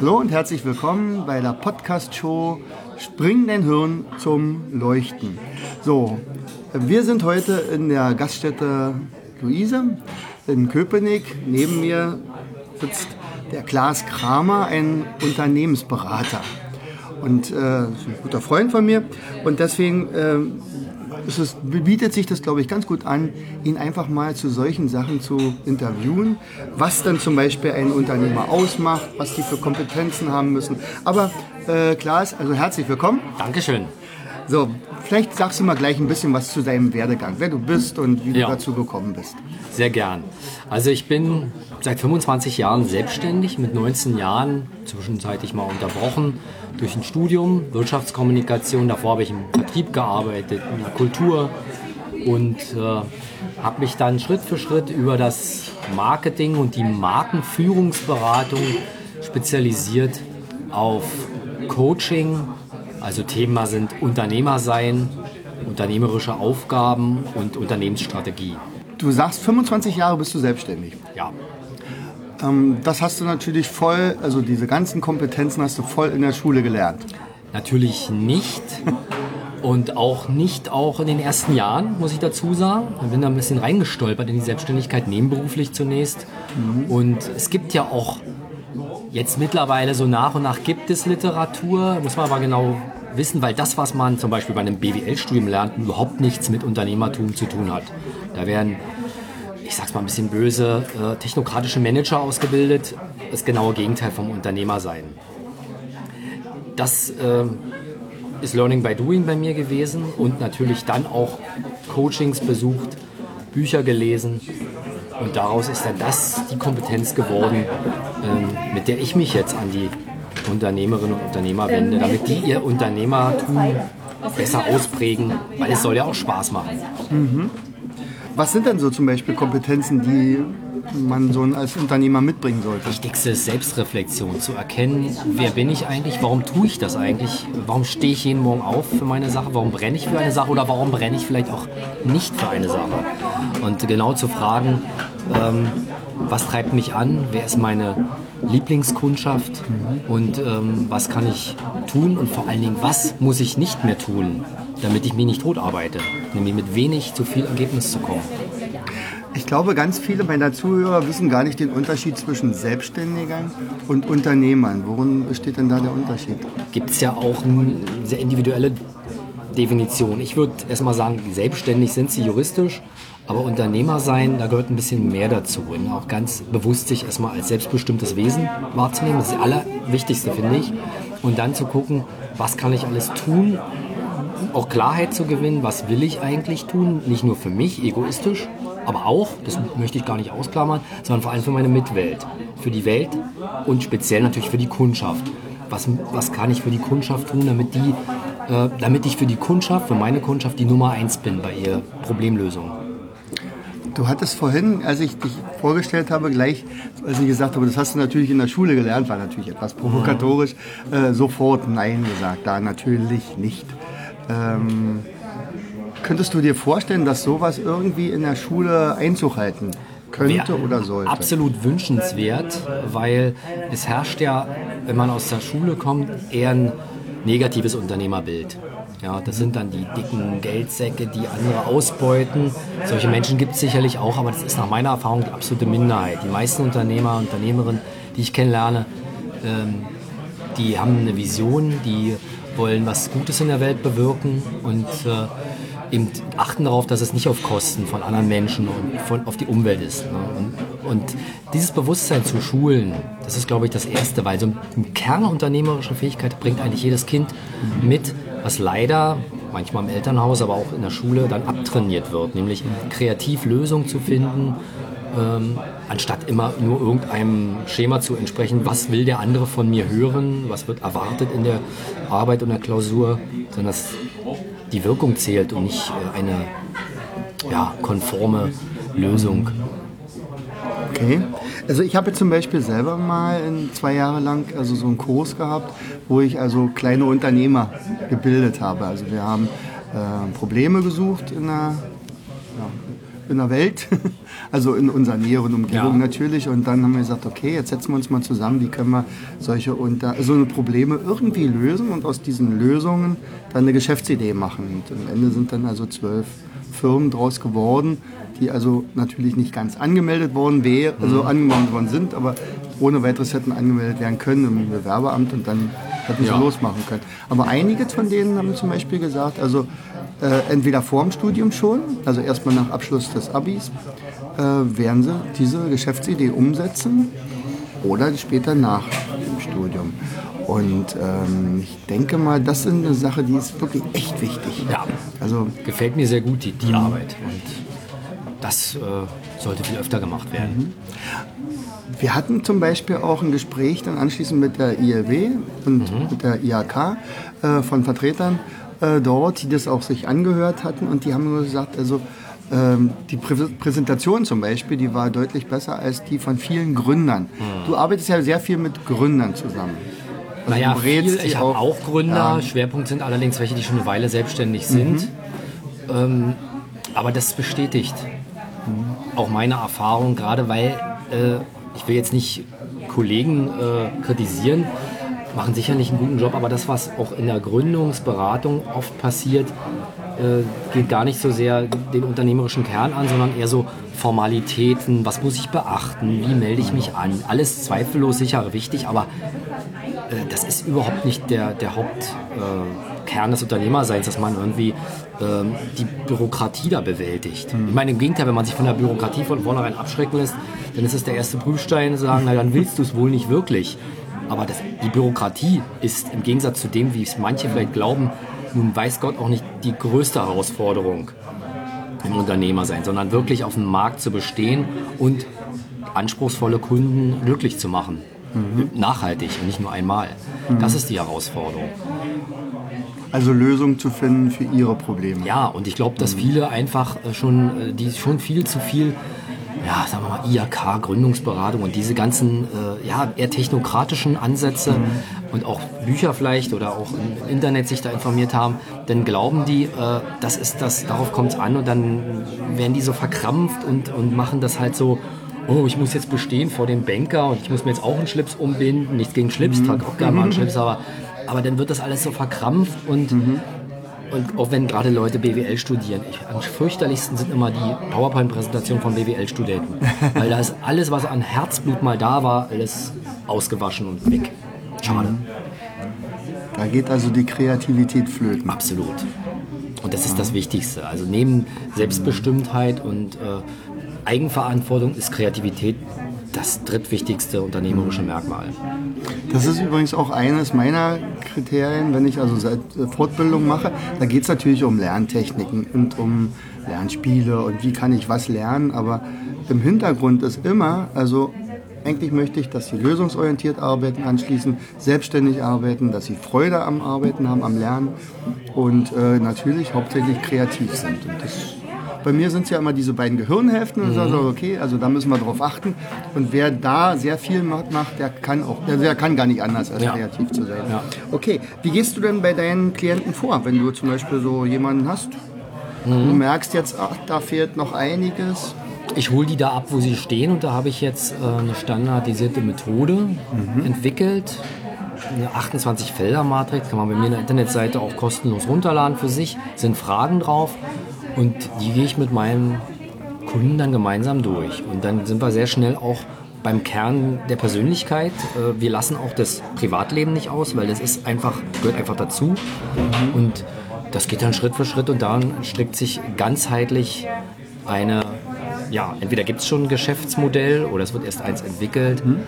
Hallo und herzlich willkommen bei der Podcast-Show Spring dein Hirn zum Leuchten. So, wir sind heute in der Gaststätte Luise in Köpenick. Neben mir sitzt der Klaas Kramer, ein Unternehmensberater und äh, ein guter Freund von mir. Und deswegen äh, es, bietet sich das, glaube ich, ganz gut an, ihn einfach mal zu solchen Sachen zu interviewen, was dann zum Beispiel ein Unternehmer ausmacht, was die für Kompetenzen haben müssen. Aber äh, Klaas, also herzlich willkommen. Dankeschön. So, vielleicht sagst du mal gleich ein bisschen was zu deinem Werdegang, wer du bist und wie ja. du dazu gekommen bist. Sehr gern. Also ich bin seit 25 Jahren selbstständig, mit 19 Jahren zwischenzeitlich mal unterbrochen durch ein Studium Wirtschaftskommunikation. Davor habe ich im Vertrieb gearbeitet, in der Kultur und äh, habe mich dann Schritt für Schritt über das Marketing und die Markenführungsberatung spezialisiert auf Coaching. Also Thema sind Unternehmer sein, unternehmerische Aufgaben und Unternehmensstrategie. Du sagst, 25 Jahre bist du selbstständig. Ja. Ähm, das hast du natürlich voll, also diese ganzen Kompetenzen hast du voll in der Schule gelernt. Natürlich nicht. Und auch nicht auch in den ersten Jahren, muss ich dazu sagen. Ich bin da ein bisschen reingestolpert in die Selbstständigkeit, nebenberuflich zunächst. Mhm. Und es gibt ja auch jetzt mittlerweile so nach und nach gibt es Literatur, muss man aber genau wissen, weil das, was man zum Beispiel bei einem BWL-Studium lernt, überhaupt nichts mit Unternehmertum zu tun hat. Da werden ich sag's mal ein bisschen böse, äh, technokratische Manager ausgebildet. Das genaue Gegenteil vom Unternehmer sein. Das äh, ist Learning by Doing bei mir gewesen und natürlich dann auch Coachings besucht, Bücher gelesen und daraus ist dann das die Kompetenz geworden, ähm, mit der ich mich jetzt an die Unternehmerinnen und Unternehmer wende, damit die ihr Unternehmertum besser ausprägen, weil es soll ja auch Spaß machen. Mhm. Was sind denn so zum Beispiel Kompetenzen, die man so als Unternehmer mitbringen sollte? Wichtigste ist Selbstreflexion, zu erkennen, wer bin ich eigentlich, warum tue ich das eigentlich, warum stehe ich jeden Morgen auf für meine Sache, warum brenne ich für eine Sache oder warum brenne ich vielleicht auch nicht für eine Sache. Und genau zu fragen, ähm, was treibt mich an, wer ist meine Lieblingskundschaft und ähm, was kann ich tun und vor allen Dingen, was muss ich nicht mehr tun, damit ich mich nicht tot arbeite, nämlich mit wenig zu viel Ergebnis zu kommen. Ich glaube, ganz viele meiner Zuhörer wissen gar nicht den Unterschied zwischen Selbstständigern und Unternehmern. Worin besteht denn da der Unterschied? Gibt es ja auch sehr individuelle Definition. Ich würde erstmal sagen, selbstständig sind sie juristisch, aber Unternehmer sein, da gehört ein bisschen mehr dazu. Und auch ganz bewusst sich erstmal als selbstbestimmtes Wesen wahrzunehmen. Das ist das Allerwichtigste, finde ich. Und dann zu gucken, was kann ich alles tun, auch Klarheit zu gewinnen, was will ich eigentlich tun, nicht nur für mich, egoistisch, aber auch, das möchte ich gar nicht ausklammern, sondern vor allem für meine Mitwelt, für die Welt und speziell natürlich für die Kundschaft. Was, was kann ich für die Kundschaft tun, damit, die, äh, damit ich für die Kundschaft, für meine Kundschaft die Nummer eins bin bei ihr Problemlösung? Du hattest vorhin, als ich dich vorgestellt habe, gleich, als ich gesagt habe, das hast du natürlich in der Schule gelernt, war natürlich etwas provokatorisch, äh, sofort Nein gesagt. Da natürlich nicht. Ähm, könntest du dir vorstellen, dass sowas irgendwie in der Schule Einzug halten könnte oder sollte? Absolut wünschenswert, weil es herrscht ja, wenn man aus der Schule kommt, eher ein negatives Unternehmerbild. Ja, das sind dann die dicken Geldsäcke, die andere ausbeuten. Solche Menschen gibt es sicherlich auch, aber das ist nach meiner Erfahrung die absolute Minderheit. Die meisten Unternehmer, Unternehmerinnen, die ich kennenlerne, ähm, die haben eine Vision, die wollen was Gutes in der Welt bewirken und äh, eben achten darauf, dass es nicht auf Kosten von anderen Menschen und von, auf die Umwelt ist. Ne? Und, und, dieses Bewusstsein zu schulen, das ist, glaube ich, das Erste, weil so eine kernunternehmerische Fähigkeit bringt eigentlich jedes Kind mit, was leider manchmal im Elternhaus, aber auch in der Schule dann abtrainiert wird, nämlich kreativ Lösungen zu finden ähm, anstatt immer nur irgendeinem Schema zu entsprechen, was will der andere von mir hören, was wird erwartet in der Arbeit und der Klausur, sondern dass die Wirkung zählt und nicht äh, eine ja, konforme Lösung. Okay. Also ich habe zum Beispiel selber mal zwei Jahre lang also so einen Kurs gehabt, wo ich also kleine Unternehmer gebildet habe. Also wir haben äh, Probleme gesucht in der, ja, in der Welt, also in unserer näheren Umgebung ja. natürlich. Und dann haben wir gesagt, okay, jetzt setzen wir uns mal zusammen, wie können wir solche unter, so eine Probleme irgendwie lösen und aus diesen Lösungen dann eine Geschäftsidee machen. Und am Ende sind dann also zwölf Firmen draus geworden, die also natürlich nicht ganz angemeldet worden wäre, also mhm. angemeldet worden sind, aber ohne weiteres hätten angemeldet werden können im Bewerbeamt und dann hätten sie ja. losmachen können. Aber einige von denen haben zum Beispiel gesagt, also äh, entweder vor dem Studium schon, also erstmal nach Abschluss des Abis, äh, werden sie diese Geschäftsidee umsetzen oder später nach dem Studium. Und ähm, ich denke mal, das ist eine Sache, die ist wirklich echt wichtig. Ja, also gefällt mir sehr gut die, die Arbeit. Und das äh, sollte viel öfter gemacht werden. Mhm. Wir hatten zum Beispiel auch ein Gespräch dann anschließend mit der ILW und mhm. mit der IHK äh, von Vertretern äh, dort, die das auch sich angehört hatten und die haben nur gesagt, also ähm, die Prä Präsentation zum Beispiel, die war deutlich besser als die von vielen Gründern. Mhm. Du arbeitest ja sehr viel mit Gründern zusammen. Also naja, viel, ich habe auch Gründer. Ja. Schwerpunkt sind allerdings welche, die schon eine Weile selbstständig sind. Mhm. Ähm, aber das bestätigt mhm. auch meine Erfahrung, gerade weil äh, ich will jetzt nicht Kollegen äh, kritisieren, machen sicherlich einen guten Job, aber das, was auch in der Gründungsberatung oft passiert, äh, geht gar nicht so sehr den unternehmerischen Kern an, sondern eher so Formalitäten, was muss ich beachten, wie melde ich mich an. Alles zweifellos sicher wichtig, aber äh, das ist überhaupt nicht der, der Hauptkern äh, des Unternehmerseins, dass man irgendwie ähm, die Bürokratie da bewältigt. Mhm. Ich meine, im Gegenteil, wenn man sich von der Bürokratie von vornherein abschrecken lässt, dann ist es der erste Prüfstein, zu sagen, na dann willst du es wohl nicht wirklich. Aber das, die Bürokratie ist im Gegensatz zu dem, wie es manche vielleicht glauben, nun weiß Gott auch nicht die größte Herausforderung im Unternehmersein, sondern wirklich auf dem Markt zu bestehen und anspruchsvolle Kunden glücklich zu machen. Mhm. Nachhaltig und nicht nur einmal. Mhm. Das ist die Herausforderung. Also Lösungen zu finden für ihre Probleme. Ja, und ich glaube, dass mhm. viele einfach äh, schon, äh, die schon viel zu viel, ja, sagen wir mal, IAK, Gründungsberatung und diese ganzen, äh, ja, eher technokratischen Ansätze mhm. und auch Bücher vielleicht oder auch im Internet sich da informiert haben, dann glauben die, äh, das ist das, darauf kommt es an und dann werden die so verkrampft und, und machen das halt so, oh, ich muss jetzt bestehen vor dem Banker und ich muss mir jetzt auch einen Schlips umbinden. Nichts gegen Schlips, mhm. trage auch gerne mal einen Schlips, aber, aber dann wird das alles so verkrampft und, mhm. Und auch wenn gerade Leute BWL studieren, ich, am fürchterlichsten sind immer die PowerPoint-Präsentationen von BWL-Studenten. Weil da ist alles, was an Herzblut mal da war, alles ausgewaschen und weg. Schade. Mhm. Da geht also die Kreativität flöten. Absolut. Und das ist das Wichtigste. Also neben Selbstbestimmtheit und äh, Eigenverantwortung ist Kreativität das drittwichtigste unternehmerische Merkmal. Das ist übrigens auch eines meiner Kriterien, wenn ich also Fortbildung mache. Da geht es natürlich um Lerntechniken und um Lernspiele und wie kann ich was lernen. Aber im Hintergrund ist immer, also eigentlich möchte ich, dass sie lösungsorientiert arbeiten, anschließend selbstständig arbeiten, dass sie Freude am Arbeiten haben, am Lernen und äh, natürlich hauptsächlich kreativ sind. Und das bei mir sind es ja immer diese beiden Gehirnhälften und mhm. so, okay, also da müssen wir drauf achten. Und wer da sehr viel macht, der kann auch, der kann gar nicht anders als ja. kreativ zu sein. Ja. Okay, wie gehst du denn bei deinen Klienten vor, wenn du zum Beispiel so jemanden hast? Mhm. Du merkst jetzt, ach, da fehlt noch einiges. Ich hole die da ab, wo sie stehen und da habe ich jetzt äh, eine standardisierte Methode mhm. entwickelt. Eine 28-Felder-Matrix kann man bei mir in der Internetseite auch kostenlos runterladen für sich. Sind Fragen drauf und die gehe ich mit meinem Kunden dann gemeinsam durch. Und dann sind wir sehr schnell auch beim Kern der Persönlichkeit. Äh, wir lassen auch das Privatleben nicht aus, weil das ist einfach, gehört einfach dazu. Und das geht dann Schritt für Schritt und dann strickt sich ganzheitlich eine, ja, entweder gibt es schon ein Geschäftsmodell oder es wird erst eins entwickelt. Mhm.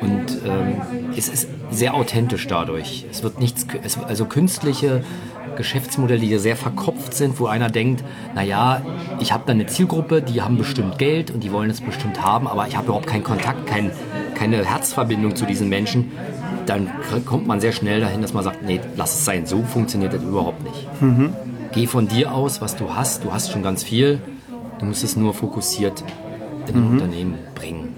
Und ähm, es ist sehr authentisch dadurch. Es wird nichts, es, also künstliche Geschäftsmodelle, die sehr verkopft sind, wo einer denkt, naja, ich habe da eine Zielgruppe, die haben bestimmt Geld und die wollen es bestimmt haben, aber ich habe überhaupt keinen Kontakt, kein, keine Herzverbindung zu diesen Menschen. Dann kommt man sehr schnell dahin, dass man sagt, nee, lass es sein, so funktioniert das überhaupt nicht. Mhm. Geh von dir aus, was du hast, du hast schon ganz viel, du musst es nur fokussiert in ein mhm. Unternehmen bringen.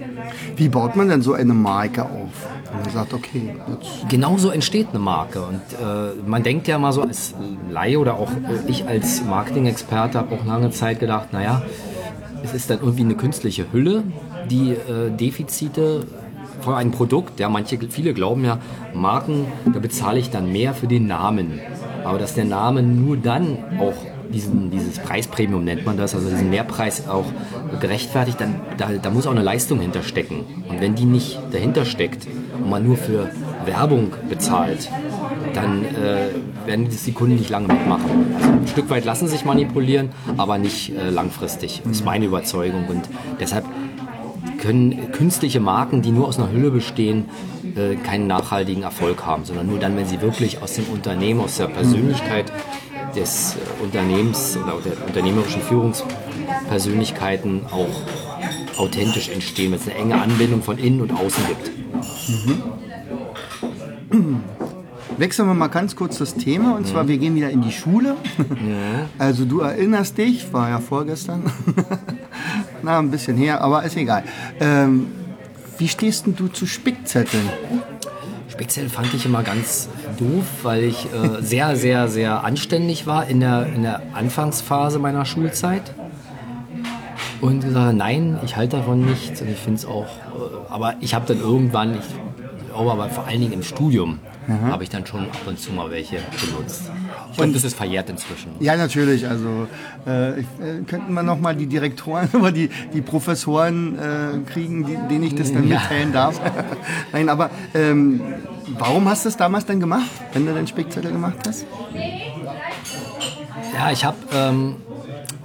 Wie baut man denn so eine Marke auf? man sagt, okay. Jetzt. Genauso entsteht eine Marke. Und äh, man denkt ja mal so als Laie oder auch äh, ich als Marketing-Experte habe auch lange Zeit gedacht, naja, es ist dann irgendwie eine künstliche Hülle, die äh, Defizite von einem Produkt, ja, manche, viele glauben ja, Marken, da bezahle ich dann mehr für den Namen. Aber dass der Name nur dann auch diesen, dieses Preispremium nennt man das, also diesen Mehrpreis auch gerechtfertigt, dann da, da muss auch eine Leistung hinterstecken. Und wenn die nicht dahinter steckt und man nur für Werbung bezahlt, dann äh, werden das die Kunden nicht lange mitmachen. Also ein Stück weit lassen sich manipulieren, aber nicht äh, langfristig. Das ist meine Überzeugung. Und deshalb können künstliche Marken, die nur aus einer Hülle bestehen, äh, keinen nachhaltigen Erfolg haben, sondern nur dann, wenn sie wirklich aus dem Unternehmen, aus der Persönlichkeit des äh, Unternehmens oder der unternehmerischen Führungspersönlichkeiten auch authentisch entstehen, wenn es eine enge Anbindung von innen und außen gibt. Mhm. Wechseln wir mal ganz kurz das Thema und zwar mhm. wir gehen wieder in die Schule. Ja. Also du erinnerst dich, war ja vorgestern, na ein bisschen her, aber ist egal. Ähm, wie stehst denn du zu Spickzetteln? Speziell fand ich immer ganz doof, weil ich äh, sehr, sehr, sehr anständig war in der, in der Anfangsphase meiner Schulzeit. Und gesagt, nein, ich halte davon nichts und ich finde es auch, äh, aber ich habe dann irgendwann, ich glaube aber vor allen Dingen im Studium, mhm. habe ich dann schon ab und zu mal welche benutzt. Ich und das ist verjährt inzwischen. Ja, natürlich. Also äh, äh, könnten wir noch mal die Direktoren oder die, die Professoren äh, kriegen, die, denen ich das dann ja. mitteilen darf. Nein, aber ähm, warum hast du es damals dann gemacht, wenn du den Spickzettel gemacht hast? Ja, ich habe ähm,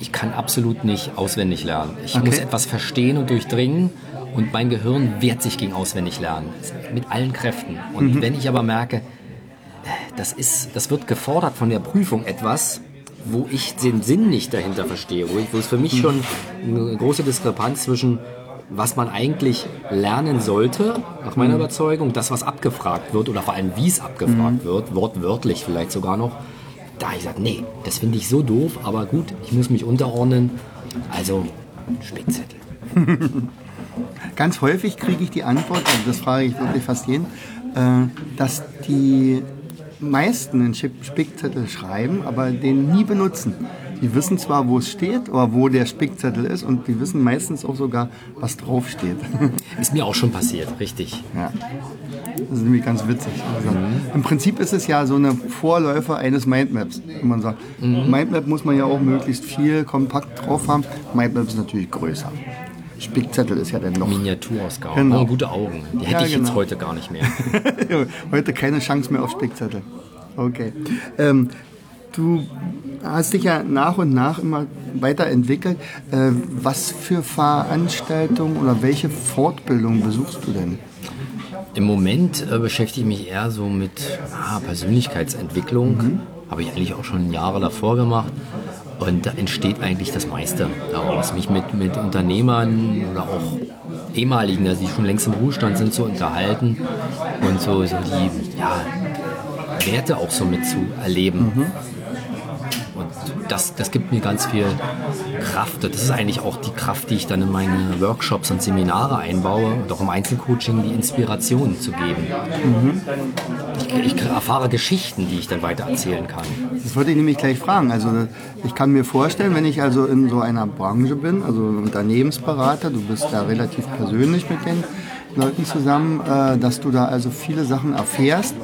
ich kann absolut nicht auswendig lernen. Ich okay. muss etwas verstehen und durchdringen und mein Gehirn wehrt sich gegen auswendig lernen. Mit allen Kräften. Und mhm. wenn ich aber merke, das, ist, das wird gefordert von der Prüfung etwas, wo ich den Sinn nicht dahinter verstehe, wo, ich, wo es für mich schon eine große Diskrepanz zwischen was man eigentlich lernen sollte, nach meiner mhm. Überzeugung, das, was abgefragt wird oder vor allem, wie es abgefragt mhm. wird, wortwörtlich vielleicht sogar noch, da ich sage, nee, das finde ich so doof, aber gut, ich muss mich unterordnen. Also Spickzettel. Ganz häufig kriege ich die Antwort, also das frage ich wirklich fast jeden, äh, dass die meisten einen Spickzettel schreiben, aber den nie benutzen. Die wissen zwar, wo es steht, aber wo der Spickzettel ist und die wissen meistens auch sogar, was draufsteht. Ist mir auch schon passiert, richtig. Ja. Das ist nämlich ganz witzig. Also, mhm. Im Prinzip ist es ja so eine Vorläufer eines Mindmaps, wenn man sagt. Mhm. Mindmap muss man ja auch möglichst viel kompakt drauf haben. Mindmap ist natürlich größer. Spickzettel ist ja dann noch. Miniaturausgabe. Genau. Oh, gute Augen. Die hätte ja, ich genau. jetzt heute gar nicht mehr. heute keine Chance mehr auf Spickzettel. Okay. Ähm, du hast dich ja nach und nach immer weiterentwickelt. Äh, was für Veranstaltungen oder welche Fortbildung besuchst du denn? Im Moment äh, beschäftige ich mich eher so mit ah, Persönlichkeitsentwicklung. Mhm. Habe ich eigentlich auch schon Jahre davor gemacht. Und da entsteht eigentlich das meiste daraus. Mich mit, mit Unternehmern oder auch ehemaligen, also die schon längst im Ruhestand sind, zu unterhalten und so, so die ja, Werte auch so mit zu erleben. Mhm das, das gibt mir ganz viel Kraft. Das ist eigentlich auch die Kraft, die ich dann in meine Workshops und Seminare einbaue und auch im Einzelcoaching die Inspiration zu geben. Mhm. Ich, ich, erfahre Geschichten, die ich dann weiter erzählen kann. Das wollte ich nämlich gleich fragen. Also ich kann mir vorstellen, wenn ich also in so einer Branche bin, also Unternehmensberater, du bist da relativ persönlich mit den Leuten zusammen, äh, dass du da also viele Sachen erfährst,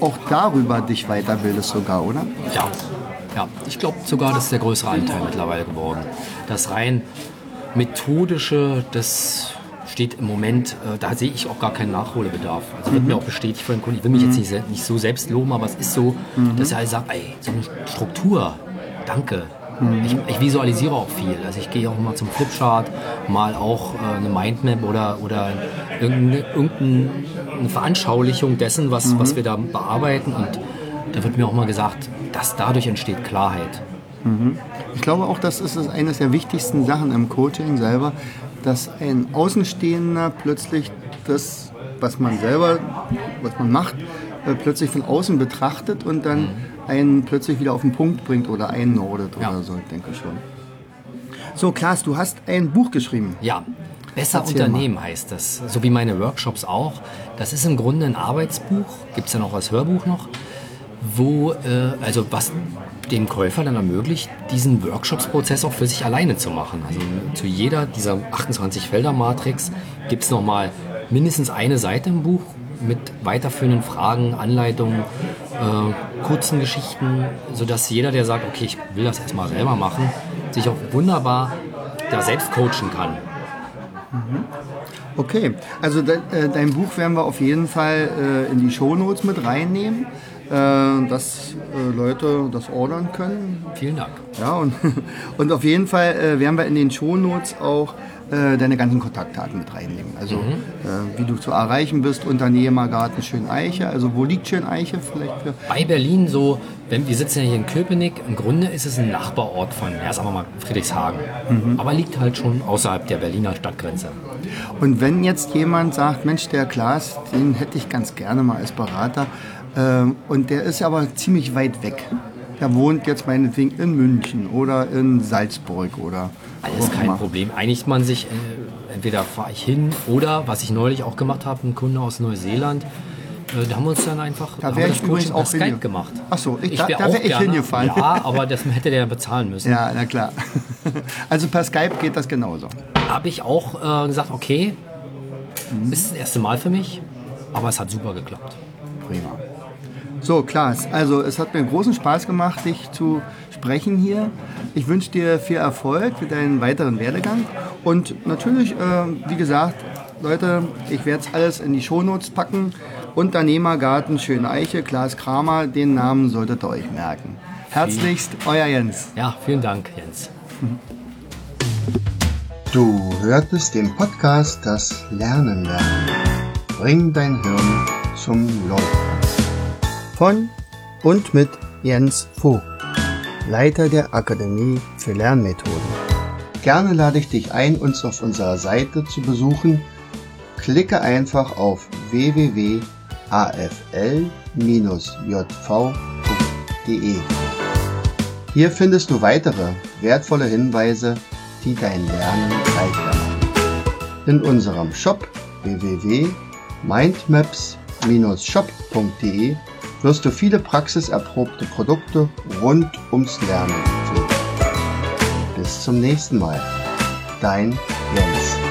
auch darüber dich weiterbildest sogar, oder? Ja, ja, ich glaube sogar, das ist der größere Anteil mittlerweile geworden. Das rein methodische, das steht im Moment, äh, da sehe ich auch gar keinen Nachholbedarf. Also wird mhm. mir auch bestätigt von den Kunden. Ich will mich mhm. jetzt nicht, nicht, so selbst loben, aber es ist so, mhm. dass er halt sagt, ey, so eine Struktur, danke. Ich, ich, visualisiere auch viel. Also ich gehe auch mal zum Flipchart, mal auch äh, eine Mindmap oder, oder irgendeine, irgendeine Veranschaulichung dessen, was, mhm. was wir da bearbeiten. Und da wird mir auch mal gesagt, dass dadurch entsteht Klarheit. Mhm. Ich glaube auch, das ist eines der wichtigsten Sachen im Coaching selber, dass ein Außenstehender plötzlich das, was man selber, was man macht, äh, plötzlich von außen betrachtet und dann mhm. einen plötzlich wieder auf den Punkt bringt oder einnordet ja. oder so, ich denke schon. So, Klaas, du hast ein Buch geschrieben. Ja, Besser Erzähl Unternehmen mal. heißt das, so wie meine Workshops auch. Das ist im Grunde ein Arbeitsbuch, gibt es ja noch als Hörbuch noch, wo, äh, also was dem Käufer dann ermöglicht, diesen Workshops-Prozess auch für sich alleine zu machen. Also zu jeder dieser 28-Felder-Matrix gibt es nochmal mindestens eine Seite im Buch mit weiterführenden Fragen, Anleitungen, äh, kurzen Geschichten, sodass jeder, der sagt, okay, ich will das erstmal selber machen, sich auch wunderbar da selbst coachen kann. Mhm. Okay, also de, äh, dein Buch werden wir auf jeden Fall äh, in die Shownotes mit reinnehmen, dass äh, Leute das ordern können. Vielen Dank. Ja, und, und auf jeden Fall äh, werden wir in den Shownotes auch äh, deine ganzen Kontaktdaten mit reinnehmen. Also mhm. äh, wie du zu erreichen bist, Unternehmergarten Schöneiche. Also wo liegt Schöneiche vielleicht für? Bei Berlin so, wenn, wir sitzen ja hier in Köpenick, im Grunde ist es ein Nachbarort von, ja sagen wir mal, Friedrichshagen. Mhm. Aber liegt halt schon außerhalb der Berliner Stadtgrenze. Und wenn jetzt jemand sagt, Mensch, der Klaas, den hätte ich ganz gerne mal als Berater, äh, und der ist aber ziemlich weit weg. Der wohnt jetzt meinetwegen in München oder in Salzburg oder alles kein Problem. Einigt man sich, äh, entweder fahre ich hin oder, was ich neulich auch gemacht habe, ein Kunde aus Neuseeland, äh, da haben wir uns dann einfach da wäre ich übrigens auch Skype gemacht. Achso, ich, ich da, da wäre ich hingefahren. Ja, aber das hätte der bezahlen müssen. Ja, na klar. Also per Skype geht das genauso. Habe ich auch äh, gesagt, okay, mhm. ist das erste Mal für mich, aber es hat super geklappt. Prima. So, Klaas, also es hat mir großen Spaß gemacht, dich zu sprechen hier. Ich wünsche dir viel Erfolg für deinen weiteren Werdegang. Und natürlich, äh, wie gesagt, Leute, ich werde es alles in die Shownotes packen. Unternehmergarten Schöne Eiche, Klaas Kramer, den Namen solltet ihr euch merken. Herzlichst, euer Jens. Ja, vielen Dank, Jens. Du hörtest den Podcast Das Lernen lernen. Bring dein Hirn zum Leuchten. Von und mit Jens Vogt. Leiter der Akademie für Lernmethoden. Gerne lade ich dich ein, uns auf unserer Seite zu besuchen. Klicke einfach auf www.afl-jv.de. Hier findest du weitere wertvolle Hinweise, die dein Lernen leichter. In unserem Shop www.mindmaps-shop.de wirst du viele praxiserprobte Produkte rund ums Lernen finden. Bis zum nächsten Mal. Dein Jens.